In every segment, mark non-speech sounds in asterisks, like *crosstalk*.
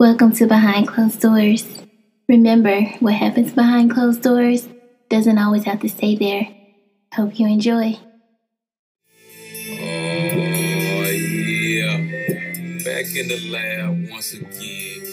Welcome to Behind Closed Doors. Remember, what happens behind closed doors doesn't always have to stay there. Hope you enjoy. Oh yeah, back in the lab once again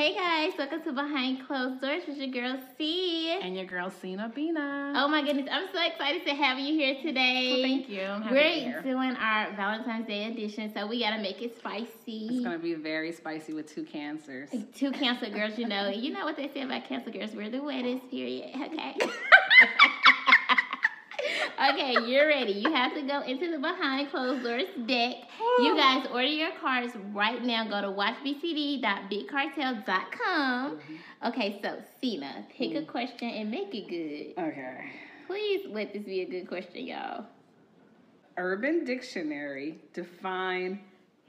Hey guys, welcome to Behind Closed Doors with your girl C. And your girl Cena Bina. Oh my goodness, I'm so excited to have you here today. Well, thank you. I'm happy to be We're doing our Valentine's Day edition, so we gotta make it spicy. It's gonna be very spicy with two cancers. Two cancer girls, you know, you know what they say about cancer girls. We're the wettest, period. Okay. *laughs* okay, you're ready. You have to go into the behind closed doors deck. You guys order your cards right now. Go to watchbcd.bigcartel.com. Mm-hmm. Okay, so Cena, pick a question and make it good. Okay. Please let this be a good question, y'all. Urban Dictionary define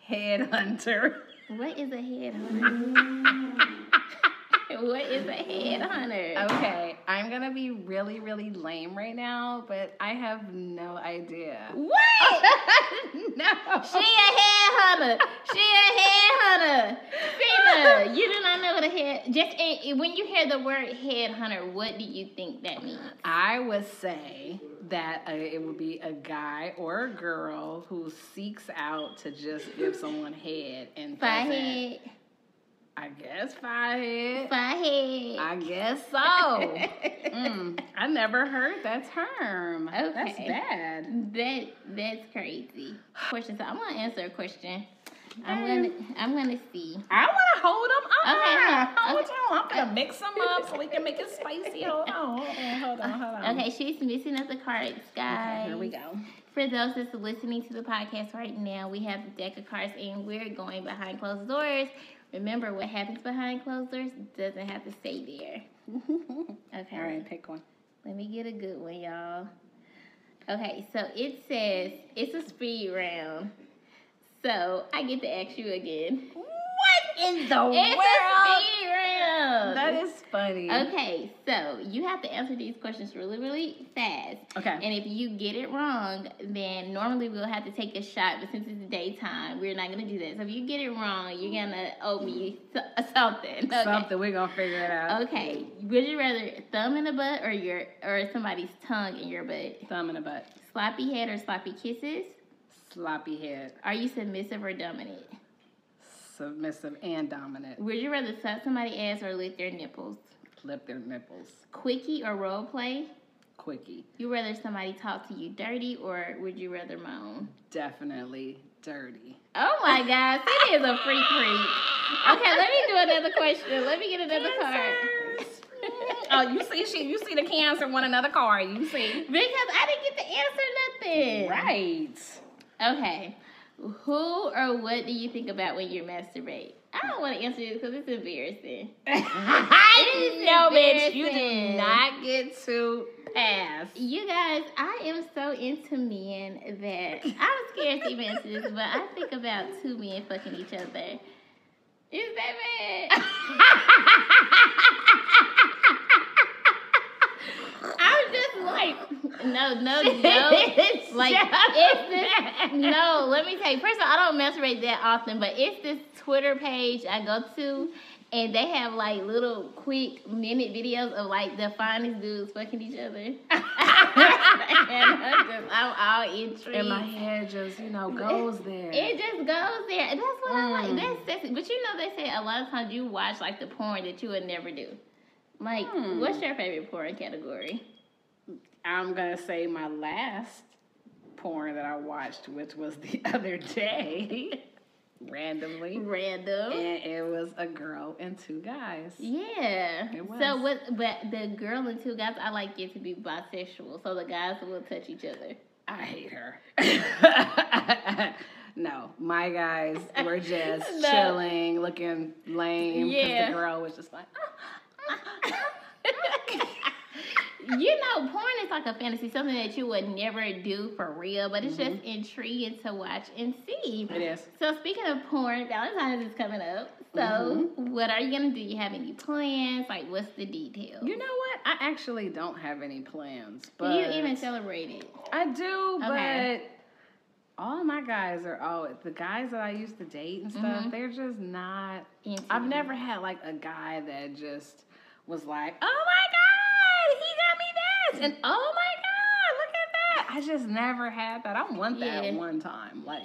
headhunter. What is a *laughs* headhunter? *laughs* what is a headhunter? Okay, I'm gonna be really, really lame right now, but I have no idea. What? *laughs* no. She a headhunter. She a headhunter. Cena, you do not know what a head. Just when you hear the word headhunter, what do you think that means? I would say that uh, it would be a guy or a girl who seeks out to just give someone head and doesn't- head. I guess five head. Five head. I guess so. *laughs* mm, I never heard that term. That's bad. That that's crazy. Question. So I'm gonna answer a question. I'm gonna I'm gonna see. I want to hold them up. Okay, hold Okay. on. I'm gonna mix them up so we can make it *laughs* spicy. Hold on, hold on, hold on, hold on. Okay, she's missing up the cards, guys. Okay, here we go. For those that's listening to the podcast right now, we have the deck of cards and we're going behind closed doors. Remember, what happens behind closed doors doesn't have to stay there. *laughs* Okay. All right, pick one. Let me get a good one, y'all. Okay, so it says it's a speed round. So I get to ask you again. What in the It's a That is funny. Okay, so you have to answer these questions really, really fast. Okay. And if you get it wrong, then normally we'll have to take a shot, but since it's daytime, we're not gonna do that. So if you get it wrong, you're gonna owe me something. Okay. Something we're gonna figure it out. Okay. Would you rather thumb in the butt or your or somebody's tongue in your butt? Thumb in the butt. Sloppy head or sloppy kisses? Sloppy head. Are you submissive or dominant? Submissive and dominant. Would you rather suck somebody's ass or lick their nipples? Lick their nipples. Quickie or role play? Quickie. You rather somebody talk to you dirty or would you rather moan? Definitely dirty. Oh my gosh, it is a freak freak. Okay, let me do another question. Let me get another card. *laughs* oh, you see, she, you see the cancer want another card. You see, Because I didn't get to answer nothing. right? Okay. Who or what do you think about when you masturbate? I don't want to answer this because it's embarrassing. *laughs* I know, bitch. You embarrassing. did not get to pass. You guys, I am so into men that *laughs* I'm scared to even answer this, but I think about two men fucking each other. Is that bad? *laughs* I'm just like, no, no, *laughs* no. Like, it's this, no, let me tell you. First of all, I don't masturbate that often, but it's this Twitter page I go to, and they have like little quick minute videos of like the finest dudes fucking each other. *laughs* *laughs* and I'm just, I'm all intrigued. And my head just, you know, goes there. It just goes there. That's what I like. Mm. That's sexy. But you know, they say a lot of times you watch like the porn that you would never do. Like, Hmm. what's your favorite porn category? I'm gonna say my last porn that I watched, which was the *laughs* other day, randomly, Random. and it was a girl and two guys. Yeah. It So what? But the girl and two guys, I like it to be bisexual, so the guys will touch each other. I hate her. *laughs* no, my guys were *laughs* just No. chilling, looking lame. Yeah. the girl was just like, ah, ah, ah, you know, porn is like a fantasy, something that you would never do for real, but it's Mm-hmm. just intriguing to watch and see. it is. So speaking of porn, Valentine's is coming up. So, Mm-hmm. what are you gonna do? You have any plans? Like, what's the detail? You know what? I actually don't have any plans, do but you even celebrate it? I do, Okay. but all my guys are all the guys that I used to date and stuff. Mhm. They're just not. Into I've never had like a guy that just was like, "Oh my god, he got me this," *laughs* and "Oh my god, look at that." I just never had that. I want that Yeah. one time, like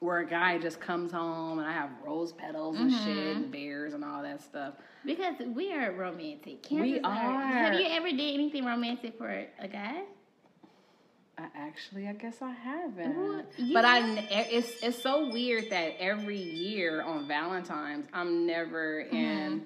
where a guy just comes home and I have rose petals and Mm-hmm. shit and bears and all that stuff. Because we are romantic. We Chances are. Have you ever did anything romantic for a guy? I actually, I guess I haven't. What? You But I, it's it's so weird that every year on Valentine's, I'm never in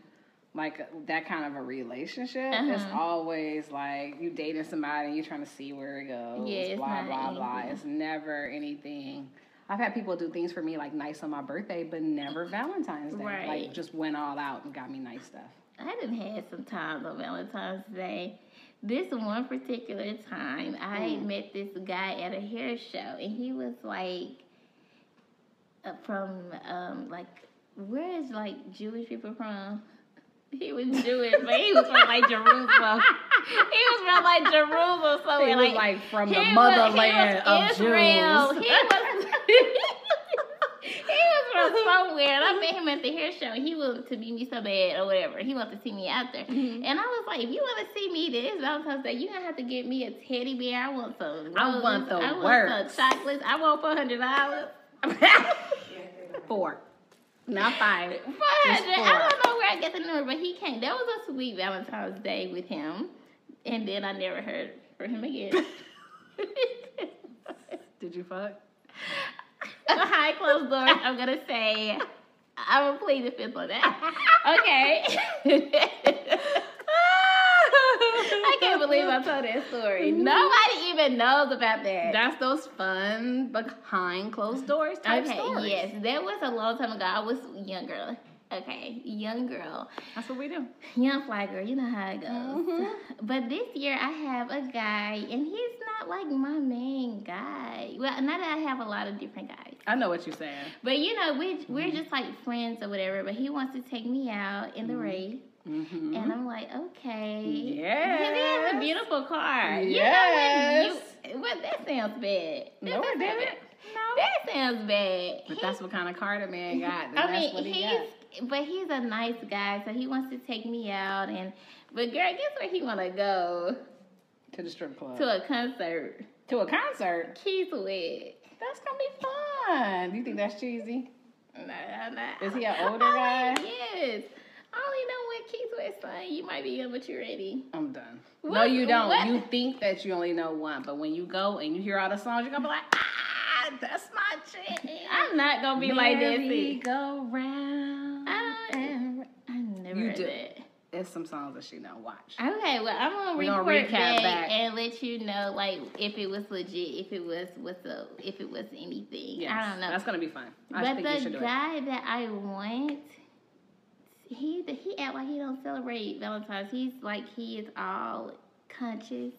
like that kind of a relationship. It's Uh-huh. always like you dating somebody and you're trying to see where it goes. Yeah, it's blah not blah blah. It's never anything. I've had people do things for me like nice on my birthday, but never *laughs* Valentine's Day. Right. Like just went all out and got me nice stuff. I done had some times on Valentine's Day. This one particular time, I Mm. met this guy at a hair show, and he was like uh, from um like where is like Jewish people from? He was Jewish, but he was from like Jerusalem. he was from like Jerusalem somewhere. He was like from the he was- motherland he was of Israel. Jews. He was. *laughs* *laughs* He was from somewhere, and I met him at the hair show. and He wanted to meet me so bad, or whatever. He wanted to see me out there, Mm-hmm. and I was like, "If you want to see me this Valentine's Day, you gonna have to get me a teddy bear. I want some. I roses. want the I want works. some chocolates. I want four hundred dollars. *laughs* Four, not five. Four Just hundred. four. I don't know where I get the number, but he came. That was a sweet Valentine's Day with him, and then I never heard from him again. *laughs* Did you fuck? *laughs* Behind closed doors, I'm gonna say I'm gonna plead the fifth on that. *laughs* Okay. I can't believe I told that story. *laughs* Nobody even knows about that. That's those fun behind closed doors type okay, stories. yes, that was a long time ago. I was young girl. Okay, young girl, That's what we do. young fly girl. You know how it goes. Mhm. *laughs* But this year I have a guy, and he's not like my main guy. Well, not that I have a lot of different guys. I know what you're saying. But you know, we we're just like friends or whatever. But he wants to take me out in the rain, Mm-hmm. Mm-hmm. and I'm like, okay. And he has a beautiful car. Yes. You know what? You, what that sounds bad. That No, it didn't. bad. That sounds bad. But He- that's what kind of car the man got. I mean, he he's but he's a nice guy, so he wants to take me out and. But girl, guess where he want to go? To the strip club. To a concert. To a concert. Keith Sweat. That's gonna be fun. Do you think that's cheesy? Nah, nah. Is he an *laughs* older oh, guy? Yes. I only know Keith sang. You might be young, but you're ready. I'm done. no, you don't. what? You think that you only know one, but when you go and you hear all the songs, you're gonna be like, ah, that's my chick. I'm not gonna be like. Merry see. go round. I, I never You heard do. that. There's some songs that she don't watch. Okay, well, I'm gonna We gonna report recap back, back. and let you know, like, if it was legit, if it was what's up, if it was anything. Yes, I don't know. That's gonna be fun. I but think you the should do it. guy that I want, he he act like he don't celebrate Valentine's. He's like he is all conscious,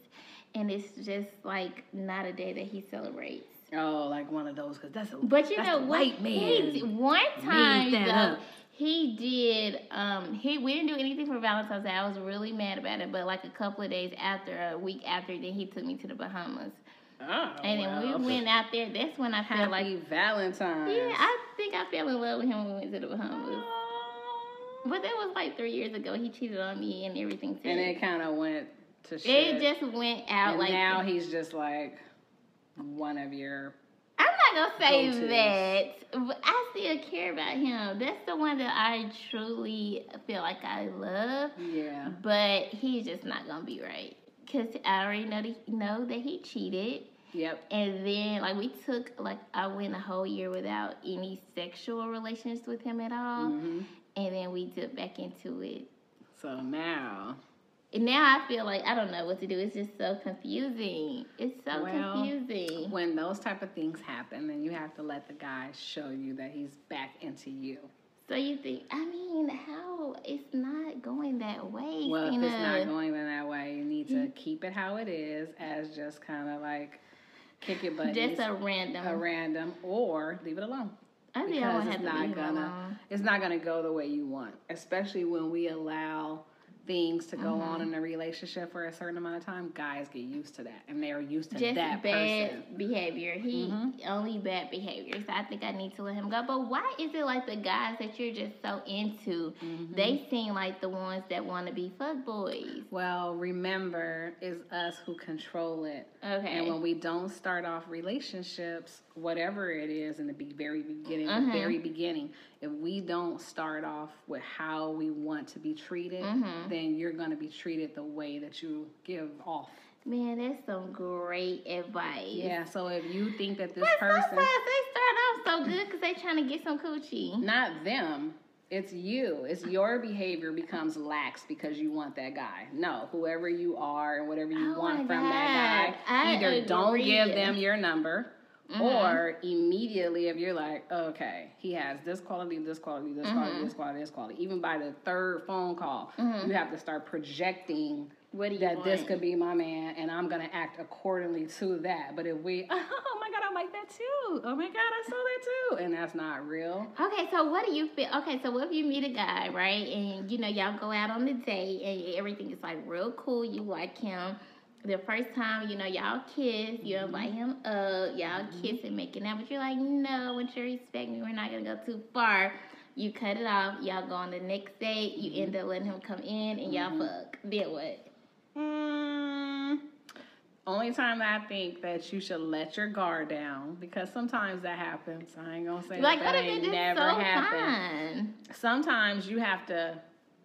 and it's just like not a day that he celebrates. Oh, like one of those, cause that's a But you know what? white man. He, one time though, up. he did. Um, he we didn't do anything for Valentine's Day. I was really mad about it. But like a couple of days after, a week after, then he took me to the Bahamas, Oh, and then we went out there. That's when I felt Happy like, Valentine's. yeah, I think I fell in love with him when we went to the Bahamas. Aw. But that was like three years ago. He cheated on me and everything. Too. and it kind of went to shit. it just went out and like now he's just like one of your. I'm not gonna say Go-tos. that, but I still care about him. That's the one that I truly feel like I love, Yeah. but he's just not gonna be right. Cause I already know that, know that he cheated, Yep. and then like we took like I went a whole year without any sexual relations with him at all, hmm and then we dipped back into it. So now, And now I feel like I don't know what to do. It's just so confusing. It's so Well, confusing. when those type of things happen, then you have to let the guy show you that he's back into you. So you think? I mean, how it's not going that way? Well, if it's not going in that way, you need to mm-hmm. keep it how it is, as just kind of like kick it, but just a random. a random, or leave it alone. I think I because would it's have to not leave gonna alone. it's not gonna go the way you want, especially when we allow things to go Mm-hmm. on in a relationship for a certain amount of time. Guys get used to that, and they are used to Just that bad person. behavior. He Mhm. only bad behavior. So I think I need to let him go. But why is it like the guys that you're just so into? Mm-hmm. They seem like the ones that want to be fuck boys. Well, remember, it's us who control it. Okay. And when we don't start off relationships, whatever it is in the be- very beginning, Mhm. the very beginning, if we don't start off with how we want to be treated, Mhm. then you're going to be treated the way that you give off. Man, that's some great advice. Yeah. So if you think that this But person, they start off so good because they trying to get some coochie. not them. It's you. It's your behavior becomes lax because you want that guy. No, whoever you are and whatever you Oh want from that guy, I either don't give them your number Mhm. or immediately if you're like, okay, he has this quality, this quality, this quality, Mhm. this quality, this quality. Even by the third phone call, Mhm. you have to start projecting What that want? this could be my man and I'm gonna act accordingly to that. But if we, *laughs* oh my god, I like that too. Oh my god, I saw that too, and that's not real. Okay, so what do you feel? Okay, so what if you meet a guy, right? And you know, y'all go out on the date and everything is like real cool. You like him. The first time, you know, y'all kiss, you mm-hmm. invite him up, y'all mm-hmm. kiss and making out, but you're like, no, with you respect me, we're not gonna go too far. You cut it off, y'all go on the next date, you end mm-hmm. up letting him come in and y'all fuck. Then what? Mm, only time I think that you should let your guard down because sometimes that happens. I ain't gonna say Like, that, that ain't never so happened. Sometimes you have to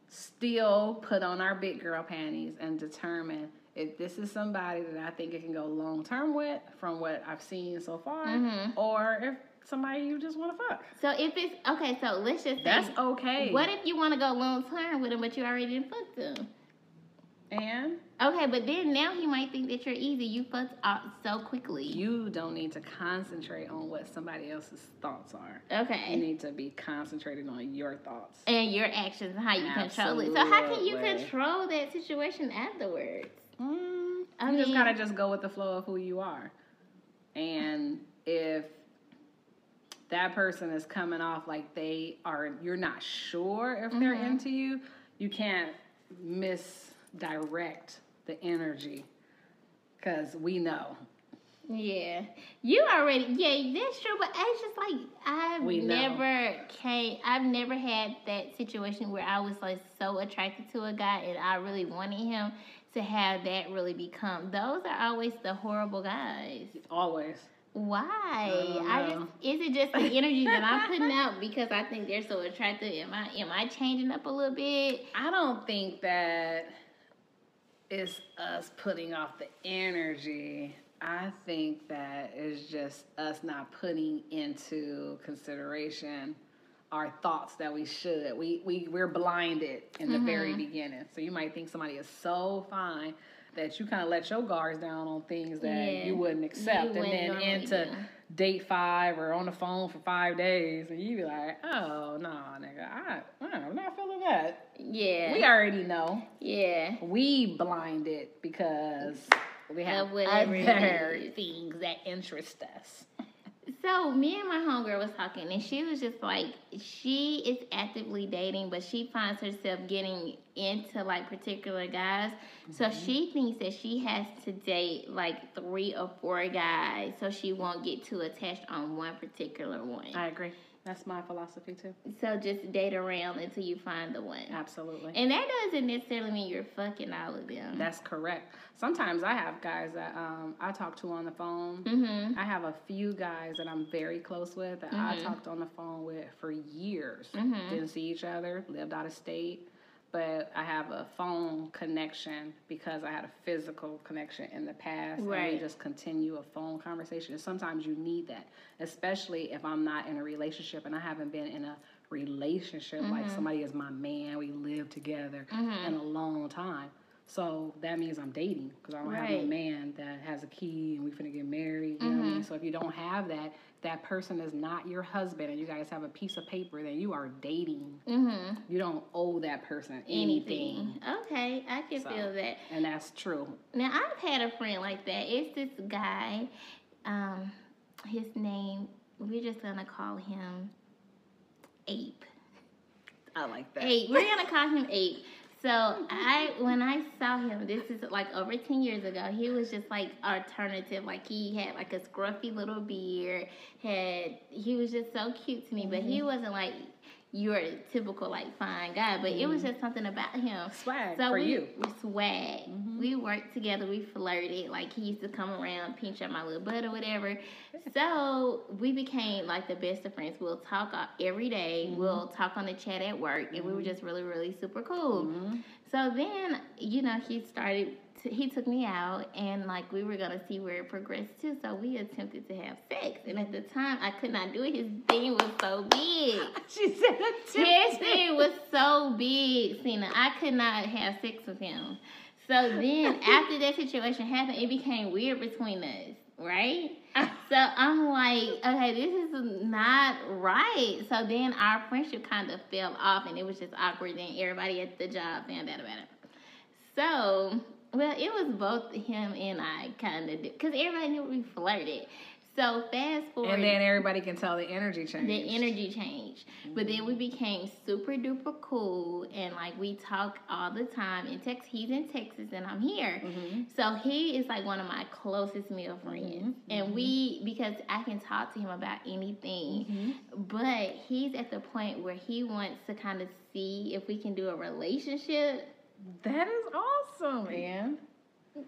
still put on our big girl panties and determine if this is somebody that I think it can go long term with from what I've seen so far, Mhm. or if somebody you just want to fuck. So if it's okay, so let's just say, That's okay. what if you want to go long term with him, but you already didn't fuck him? and Okay, but then now he might think that you're easy. You fucked out so quickly. you don't need to concentrate on what somebody else's thoughts are. Okay, you need to be concentrated on your thoughts. And your actions and how you control it. So how can you control that situation afterwards? Mm, I you just kind gotta just go with the flow of who you are. And if that person is coming off like they are, you're not sure if they're Mhm. into you, you can't misdirect the energy. Because we know. Yeah, you already. Yeah, that's true. But it's just like I've never came. I've never had that situation where I was like so attracted to a guy and I really wanted him to have that really become. Those are always the horrible guys. Always. Why? don't I just is it just the energy that I'm putting out *laughs* because I think they're so attractive? Am I am I changing up a little bit? I don't think that it's us putting off the energy. I think that it's just us not putting into consideration our thoughts that we should. We we we're blinded in the very mm-hmm. beginning. So you might think somebody is so fine that you kind of let your guards down on things that Yeah, you wouldn't accept, wouldn't and then into do. date five or on the phone for five days, and you be like, oh no, nigga, I, I'm not feeling that. Yeah. We already know. yeah. We blinded because we have Of whatever it other things that interest us. So me and my homegirl was talking, and she was just like, she is actively dating, but she finds herself getting into like particular guys. So Mm-hmm. she thinks that she has to date like three or four guys, so she won't get too attached on one particular one. I agree. That's my philosophy too. So just date around until you find the one. Absolutely. And that doesn't necessarily mean you're fucking all of them. That's correct. Sometimes I have guys that um, I talk to on the phone. mm-hmm. I have a few guys that I'm very close with that I Mhm. talked on the phone with for years. Mhm. Didn't see each other, lived out of state, but I have a phone connection because I had a physical connection in the past. And Right. we just continue a phone conversation. And sometimes you need that, especially if I'm not in a relationship and I haven't been in a relationship like Mm-hmm. somebody is my man, we live together Mhm. in a long time. So that means I'm dating because I don't have a man that has a key and we finna get married. You know what I mean? So if you don't have that, that person is not your husband, and you guys have a piece of paper, then you are dating. Mm-hmm. You don't owe that person anything, Anything. Okay, I can So. feel that. and that's true. Now I've had a friend like that. It's this guy. Um, his name. We're just gonna call him Ape. I like that. Ape. We're gonna call him Ape. So I, when I saw him, this is like over ten years ago. He was just like alternative. Like he had like a scruffy little beard. Had he was just so cute to me, but he mm-hmm. wasn't like your typical like fine guy. But it was mm-hmm. just something about him. Swag So for we, you. we swag. Mm-hmm. We worked together. We flirted. Like he used to come around, pinch at my little butt or whatever. So we became like the best of friends. We'll talk uh, every day. Mm-hmm. We'll talk on the chat at work, and we were just really, really super cool. So then, you know, he started. To, he took me out, and like we were gonna see where it progressed to. So we attempted to have sex, and at the time, I could not do it. His thing was so big. *laughs* She said His thing was so big, Cena. I could not have sex with him. So then, after that situation happened, it became weird between us, right? *laughs* So I'm like, okay, this is not right. So then our friendship kind of fell off, and it was just awkward. Then everybody at the job found out about it. So, well, it was both him and I kind of, because everybody knew we flirted. So fast forward. And then everybody can tell the energy change. The energy changed. But then we became super duper cool and like we talk all the time in Texas. He's in Texas and I'm here. Mm-hmm. So he is like one of my closest male friends. And we because I can talk to him about anything. Mm-hmm. But he's at the point where he wants to kind of see if we can do a relationship. That is awesome, man.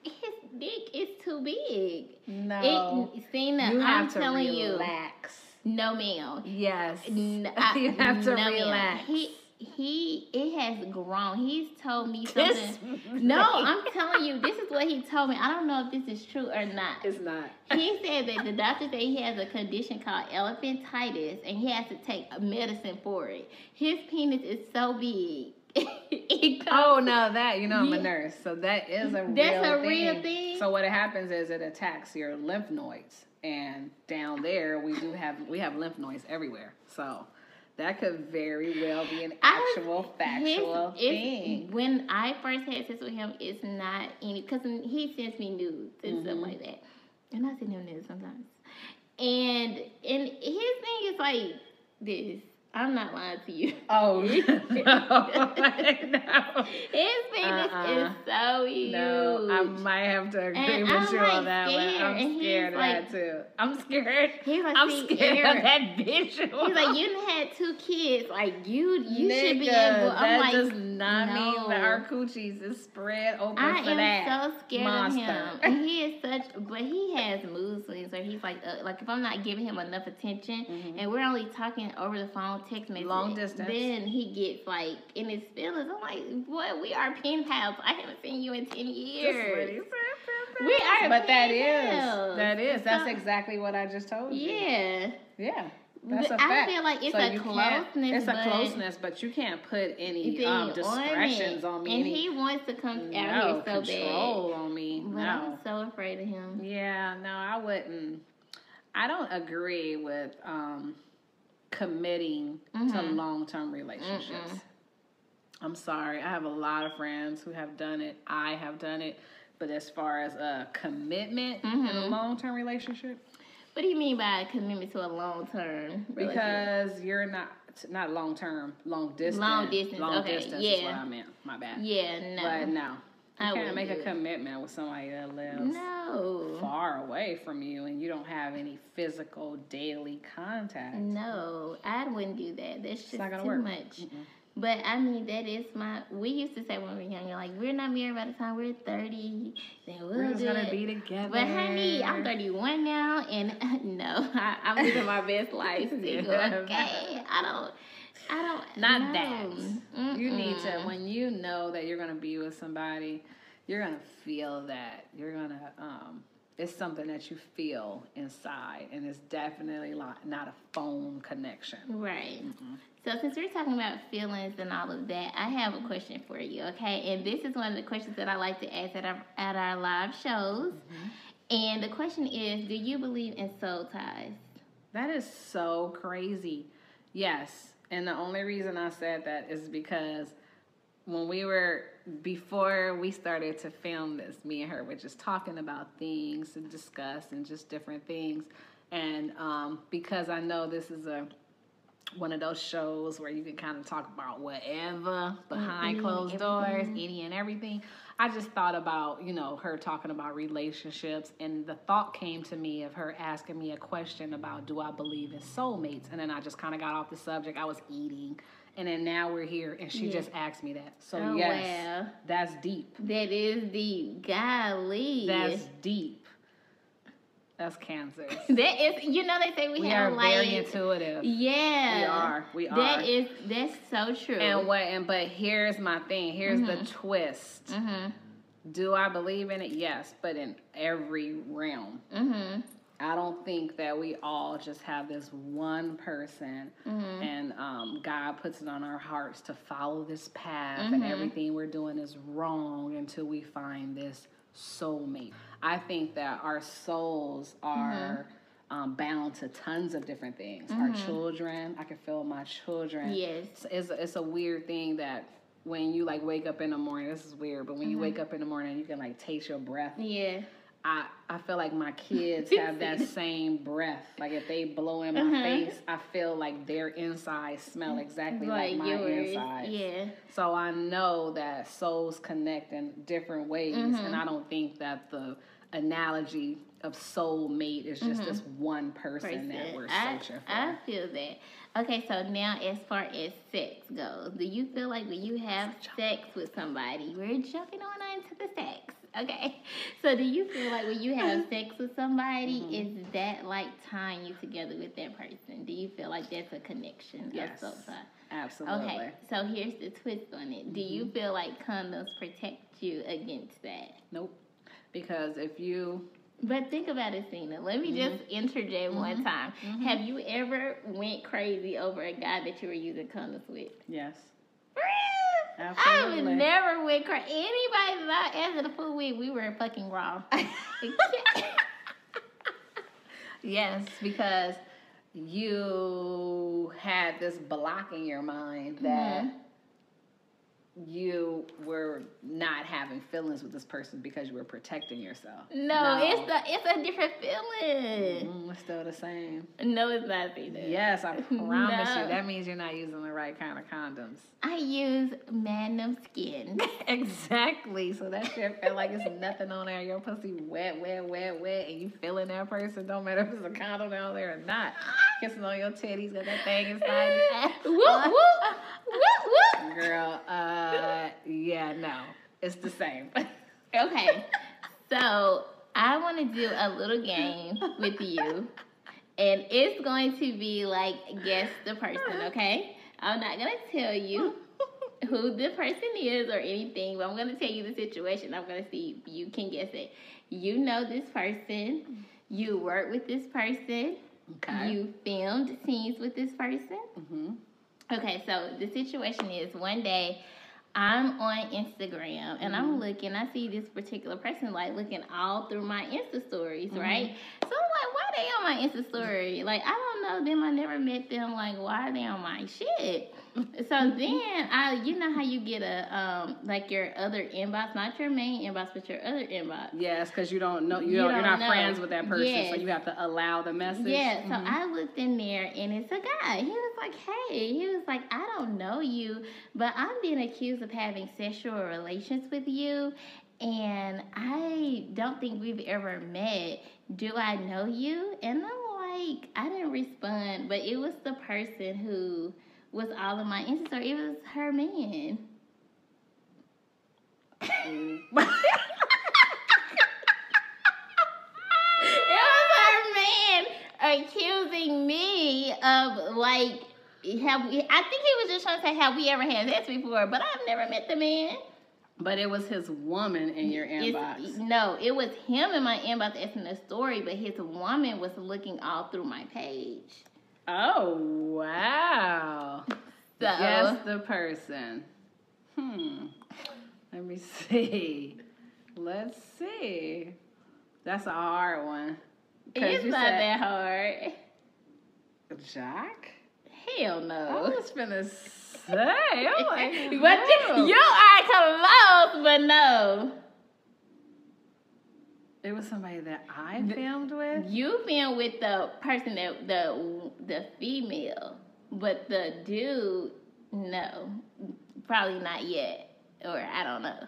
His dick too big. No. It, Cena, you I'm telling you, relax. no ma'am. Yes. N- *laughs* I- you have to no, relax. He he it has grown. He's told me something. *laughs* No, I'm telling you, this is what he told me. I don't know if this is true or not. It's not. He said that the doctor said he has a condition called elephantitis and he has to take medicine for it. His penis is so big. Oh no, that you know I'm Yeah. a nurse, so that is a That's real a thing. real thing? So what happens is it attacks your lymph nodes, and down there we do have we have lymph nodes everywhere. So that could very well be an I was- actual factual his- thing. When I first had sex with him, it's not any because he sends me nudes and Mm-hmm. stuff like that, and I send him nudes sometimes. And and his thing is like this. I'm not lying to you. Oh *laughs* no, *laughs* no. His penis Uh-uh. is so huge. No, I might have to agree And with I'm, you like, on that one. scared, I'm and scared of like- that too. I'm scared. He's like, I'm scared Eric, of that visual. He's like, you had two kids. Like you, you should be able. That I'm like, does not mean that our coochies is spread open I for am so scared monster. of him, and he is such. But he has mood swings, where he's like, uh, like if I'm not giving him enough attention, and we're only talking over the phone, text message. Long distance. then he gets like in his feelings. I'm like, boy, we are pen pals. I haven't seen you in ten years. We are But that pen is pals. that is that's So- exactly what I just told you. Yeah, Yeah. That's a But I fact. feel like it's So a you can't- closeness, It's a closeness, but you can't put any thing um, on discretions it. on, me. and any- he wants to come no out here so control on me. But no. I'm so afraid of him. Yeah, no, I wouldn't. I don't agree with um, committing to Mhm. long term relationships. I'm sorry. I have a lot of friends who have done it. I have done it. But as far as a commitment in a Mhm. long term relationship, What do you mean by a commitment to a long term? because you're not not long term, long distance. Long distance, Long okay, distance is yeah. what I meant. My bad. yeah, no, But no, you I can't make a it. commitment with somebody that lives no, far away from you and you don't have any physical daily contact. no, I wouldn't do that. That's just not gonna too work. much. But I mean, that is my. We used to say when we were younger, like we're not married by the time we're thirty. Then we'll We're just do gonna it. be together. But honey, I'm 31 now, and *laughs* no, I, I'm living my best life *laughs* single. Okay, I don't, I don't. Not no. that. You need to when you know that you're gonna be with somebody, you're gonna feel that. You're gonna um it's something that you feel inside and it's definitely like not a phone connection. Right. So since we're talking about feelings and all of that, I have a question for you, okay? And this is one of the questions that I like to ask at our at our live shows. And the question is, do you believe in soul ties? That is so crazy. Yes. And the only reason I said that is because when we were before we started to film this, me and her were just talking about things to discuss and just different things. And um, because I know this is a one of those shows where you can kind of talk about whatever behind and closed doors, any and everything. I just thought about, you know, her talking about relationships, and the thought came to me of her asking me a question about do I believe in soulmates? And then I just kind of got off the subject. I was eating, and then now we're here, and she Yeah. just asked me that. So, Oh, yes, wow. that's deep. That is deep. golly. That's deep. That's cancer. *laughs* that is. You know they say we, We have are like. very intuitive. yeah. We are. We are. That is. That's so true. And what? And but here's my thing. Here's the twist. Mhm. Do I believe in it? Yes, but in every realm. Mhm. I don't think that we all just have this one person Mm-hmm. and um, God puts it on our hearts to follow this path and Mm-hmm. everything we're doing is wrong until we find this soulmate. I think that our souls are Mm-hmm. um, bound to tons of different things. Our children, I can feel my children. Yes. It's, it's, it's a weird thing that when you like wake up in the morning, this is weird, but when Mm-hmm. you wake up in the morning, you can like taste your breath. Yeah. I, I feel like my kids *laughs* have that same breath. Like if they blow in my Uh-huh. face, I feel like their insides smell exactly like, Like my yours. insides. Yeah. So I know that souls connect in different ways, Mm-hmm. and I don't think that the analogy of soulmate is just this one person, that we're I, searching for. I feel that. Okay, so now as far as sex goes, do you feel like when you have sex with somebody, we're jumping on into the sex. Okay, *laughs* so do you feel like when you have sex with somebody, Mm-hmm. is that like tying you together with that person? Do you feel like that's a connection Yes. of some sort? Absolutely. Okay, so here's the twist on it. Do you Mm-hmm. feel like condoms protect you against that? Nope. Because if you But think about it, Cena. Let me Mm-hmm. just interject one time. Have you ever went crazy over a guy that you were using condoms with? yes, I would never went crazy. Anybody that I answered the full week, we were fucking wrong. *laughs* Yes, because you had this block in your mind that mm-hmm. You were not having feelings with this person because you were protecting yourself. no, it's the it's a different feeling. Mm, it's still the same. No, it's not Cena. Yes, I *laughs* promise No. you. That means you're not using the right kind of condoms. I use Magnum Skin. *laughs* exactly. So that shit feel like it's nothing on there. Your pussy wet, wet, wet, wet, and you feeling that person. Don't matter if it's a condom down there or not. *laughs* Kissing on your titties, got that thing inside. you. whoop whoop whoop whoop. Girl, uh, yeah, no, it's the same. *laughs* Okay, so I want to do a little game with you, and it's going to be like guess the person. Okay, I'm not gonna tell you who the person is or anything, but I'm gonna tell you the situation. I'm gonna see if you can guess it. You know this person. You work with this person. Okay. You filmed scenes with this person. hmm Okay, so the situation is one day I'm on Instagram and I'm mm-hmm. looking, I see this particular person like looking all through my Insta stories, mm-hmm. right? So I'm like, why they on my Insta story? Like, I don't know them, I never met them, like, why are they on my shit? *laughs* So then I you know how you get a um like your other inbox, not your main inbox, but your other inbox. Yes, because you don't know you, You don't, you're don't know. friends with that person, so you have to allow the message. Yeah, so Mhm. I looked in there and it's a guy. He was like, hey, he was like, I don't know you, but I'm being accused of having sexual relations with you. And I don't think we've ever met. Do I know you? And I'm like, I didn't respond, but it was the person who was all of my Insta story. It was her man. It was her man accusing me of like have we I think he was just trying to say have we ever had sex before, but I've never met the man. But it was his woman in your It's- inbox. no, it was him in my inbox asking the story, but his woman was looking all through my page. Oh wow! So Guess the person. Hmm. Let me see. Let's see. That's a hard one. it's you not said that hard. Jack. Hell no. I was finna say. I'm like, but whoa. you, you are close, but no. It was somebody that I filmed with. You filmed with the person that the the female, But the dude, no, probably not yet, or I don't know.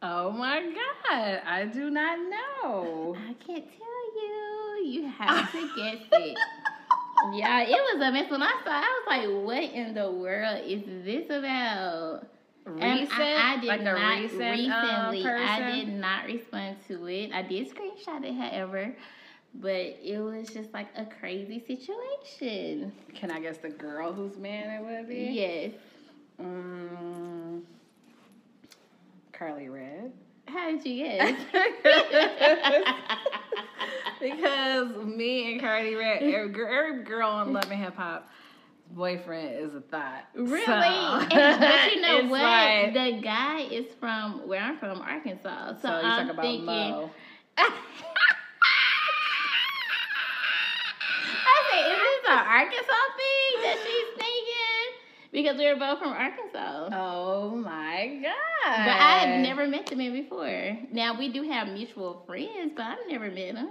Oh my god, I do not know. I can't tell you. You have to *laughs* guess it. Yeah, it was a mess when I saw. I was like, "What in the world is this about?" And Recent, I, I did like not recent, um, recently. I did not respond to it. I did screenshot it, however, but it was just like a crazy situation. Can I guess the girl whose man it would be? Yes. Mm, Karlie Redd. How did you guess? *laughs* because me and Karlie Redd, *laughs* every, every girl on Love and Hip Hop boyfriend is a thought. Really? So, And- but you know *laughs* what? like- the guy is from where I'm from, Arkansas. So, so you I'm talk about thinking. Mo. I said, is this an Arkansas thing that she's thinking? Because we were both from Arkansas. Oh my god! But I've never met the man before. Now we do have mutual friends, but I've never met him.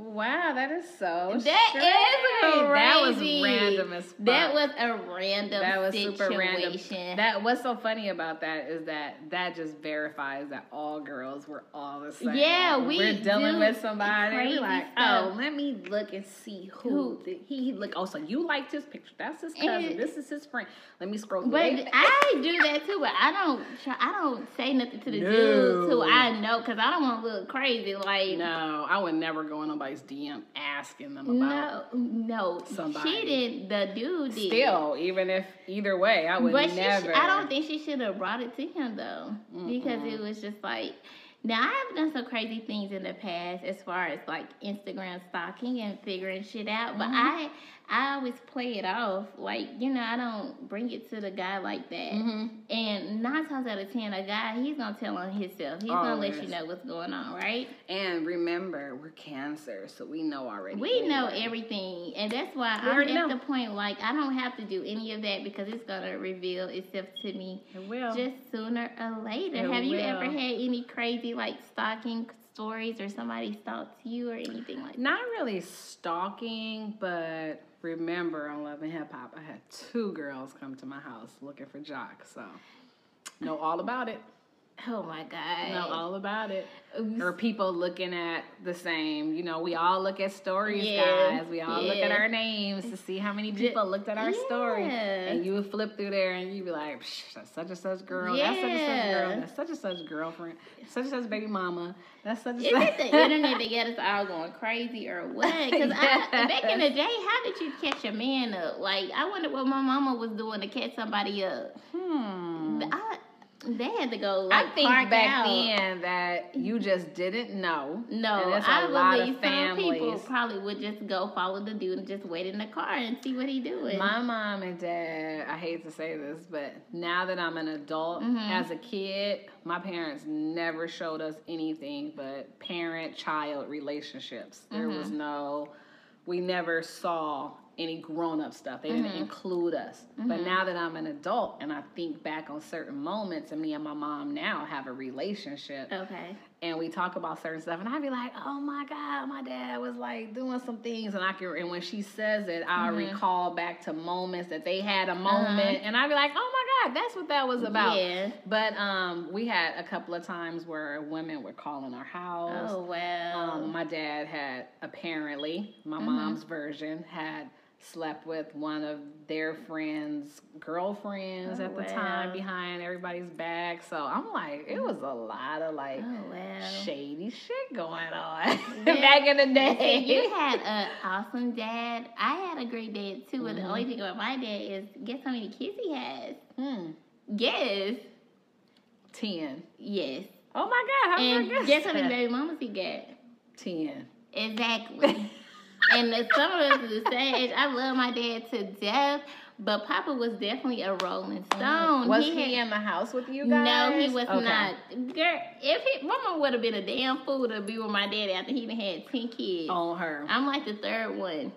Wow, that is so. That is strange. That was random as fuck. That was a random That was situation. super random. That what's so funny about that is that that just verifies that all girls were all the same. Yeah, we we're dealing with somebody. crazy We're like, stuff. oh, let me look and see who, Who? he look. Oh, so you liked his picture? That's his cousin. And- this is his friend. Let me scroll. But I do that too. But I don't. I don't say nothing to the No. dudes who I know because I don't want to look crazy. Like no, I would never go in nobody's DM asking them about. no, no. somebody. She didn't. The dude did. Still, even if either way, I would but she, never. sh- I don't think she should have brought it to him though, because it was just like. Now I've done some crazy things in the past as far as like Instagram stalking and figuring shit out, but Mm-hmm. I I always play it off like you know I don't bring it to the guy like that. Mhm. And nine times out of ten, a guy he's gonna tell on himself. He's gonna let you know what's going on, right? And remember, we're Cancer, so we know already. We know everything, and that's why We I'm at know. the point like I don't have to do any of that because it's gonna reveal itself to me It will. just sooner or later. It Have you ever had any crazy like stalking stories or somebody stalks you or anything like that? Not really stalking, but remember on Love and Hip Hop, I had two girls come to my house looking for Joc, so know all about it. Oh my god! Know all about it. Or people looking at the same. You know, we all look at stories, Yeah, guys. We all look at our names to see how many people looked at our story. And you would flip through there and you'd be like, Psh, that's such and such girl. That's such and such girl. Yeah. That's such and such girlfriend. Such and such baby mama. That's such and Is such. it the *laughs* internet that got us all going crazy or what? Because back in the day, how did you catch a man up? Like, I wonder what my mama was doing to catch somebody up. Hmm. I, they had to go like I think back out. then that you just didn't know. No, and it's a I believe some people probably would just go follow the dude and just wait in the car and see what he doing. My mom and dad, I hate to say this, but now that I'm an adult, Mhm. as a kid, my parents never showed us anything but parent child relationships. There Mm-hmm. was no, we never saw any grown up stuff. They didn't Mm-hmm. include us. But now that I'm an adult and I think back on certain moments, and me and my mom now have a relationship, okay. and we talk about certain stuff, and I'd be like, "Oh my God, my dad was like doing some things," and I can, and when she says it, I Mm-hmm. recall back to moments that they had a moment, and I'd be like, "Oh my God, that's what that was about." Uh-huh. Yeah. But um, we had a couple of times where women would call in our house. Oh wow. Um, my dad had apparently, my Mm-hmm. mom's version had slept with one of their friends' girlfriends Oh, at the time behind everybody's back. So I'm like, it was a lot of like oh wow. shady shit going on *laughs* Yeah. back in the See, day. you *laughs* had an awesome dad. I had a great dad too. But the Mm-hmm. only thing about my dad is guess how many kids he has? Hmm. Yes. Ten. Yes. Oh my God! How And guess how many baby mamas he got? Ten. Exactly. *laughs* and some of us are the same age. I love my dad to death, but Papa was definitely a Rolling mm. Stone. Was he, had- in the house with you guys? No, he was Okay. not. Girl, if he, Mama would have been a damn fool to be with my daddy after he even had ten kids. On her. I'm like the third one.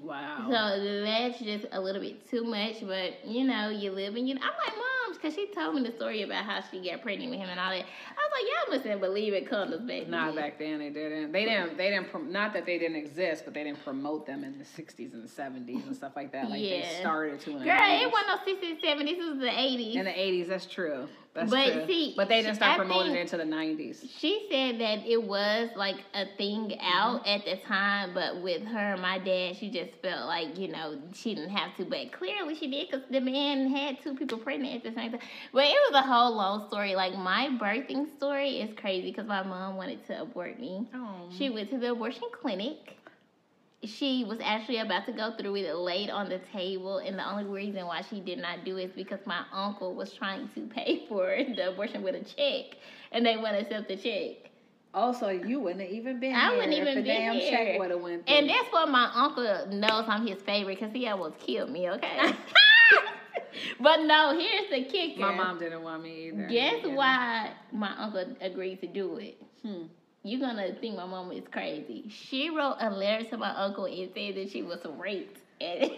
Wow. So that's just a little bit too much, but you know, you live and you. I'm like, Moms, because she told me the story about how she got pregnant with him and all that. I was like, y'all mustn't believe in condoms back Not then. back then they didn't. They didn't. They didn't. Not that they didn't exist, but they didn't promote them in the '60s and '70s and stuff like that. Like they started to. The Girl, it wasn't no 60s, 70s. This was the 80s. in the '80s. That's true. That's But true. see, but they didn't start promoting it into the '90s. She said that it was like a thing out Mm-hmm. at the time, but with her and my dad, she just felt like, you know, she didn't have to. But clearly she did because the man had two people pregnant at the same time. But it was a whole long story. Like, my birthing story is crazy because my mom wanted to abort me. Oh. She went to the abortion clinic. She was actually about to go through it laid on the table, and the only reason why she did not do it is because my uncle was trying to pay *laughs* for the abortion with a check, and they wouldn't accept the check. Also, you wouldn't have even been I here wouldn't if even the be damn here. check would have went through. And that's why my uncle knows I'm his favorite because he almost killed me, okay? *laughs* *laughs* but no, here's the kicker. my mom didn't want me either. Guess Yeah. why my uncle agreed to do it? Hmm. You're gonna think my mom is crazy. She wrote a letter to my uncle and said that she was raped and,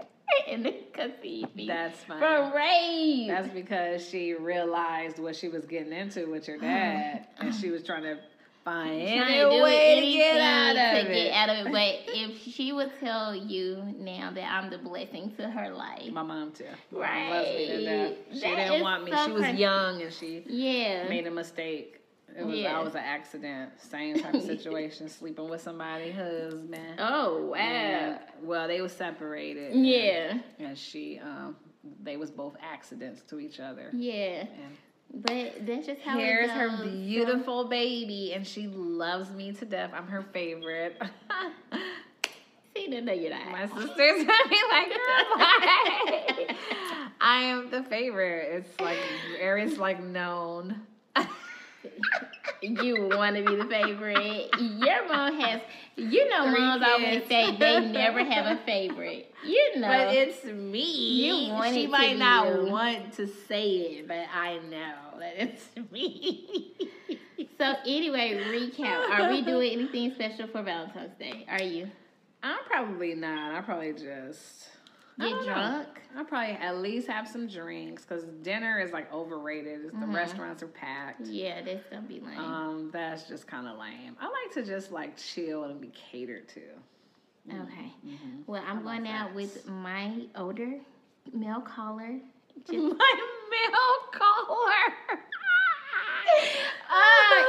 *laughs* and conceived me That's funny. from rape. That's because she realized what she was getting into with your *sighs* dad, and she was trying to find any way to get out of to it. get out of it. But *laughs* if she would tell you now that I'm the blessing to her life, My mom too. Right. loves me to death. She That didn't want me. so she was young and she yeah, made a mistake. It was Yeah. I was an accident. Same type of *laughs* situation. sleeping with somebody's husband. oh wow, And, well, they were separated. yeah, And she um they was both accidents to each other. yeah. And But that's just how here's her beautiful baby and she loves me to death. I'm her favorite. *laughs* See, no, no, you're not. My sister's gonna be like, girl. *laughs* I am the favorite. It's like Aries like known. You want to be the favorite. Your mom has, you know, Three moms always say they *laughs* never have a favorite. You know, But it's me. You want she might not you. want to say it, but I know that it's *laughs* me. so anyway, recap. Are we doing anything special for Valentine's Day? Are you I'm probably not. I probably just get drunk? I'll probably at least have some drinks because dinner is like overrated. The Mhm. restaurants are packed. Yeah, that's gonna be lame. Um, that's just kind of lame. I like to just like chill and be catered to. okay. Mhm. Well, I'm going like out that. with my older male caller. *laughs* Just My male caller.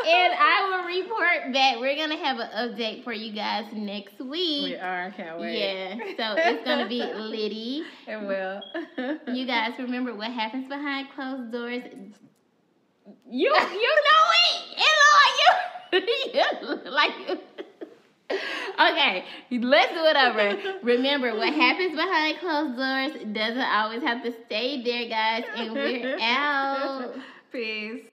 And *laughs* I will report back. We're gonna have an update for you guys next week. We are. I can't wait. Yeah, so it's gonna be Liddy. *laughs* It will. You *laughs* guys remember what happens behind closed doors? You you know it. Like you. you like you. Okay, let's do it over. Remember, what happens behind closed doors doesn't always have to stay there, guys. And we're out. Peace.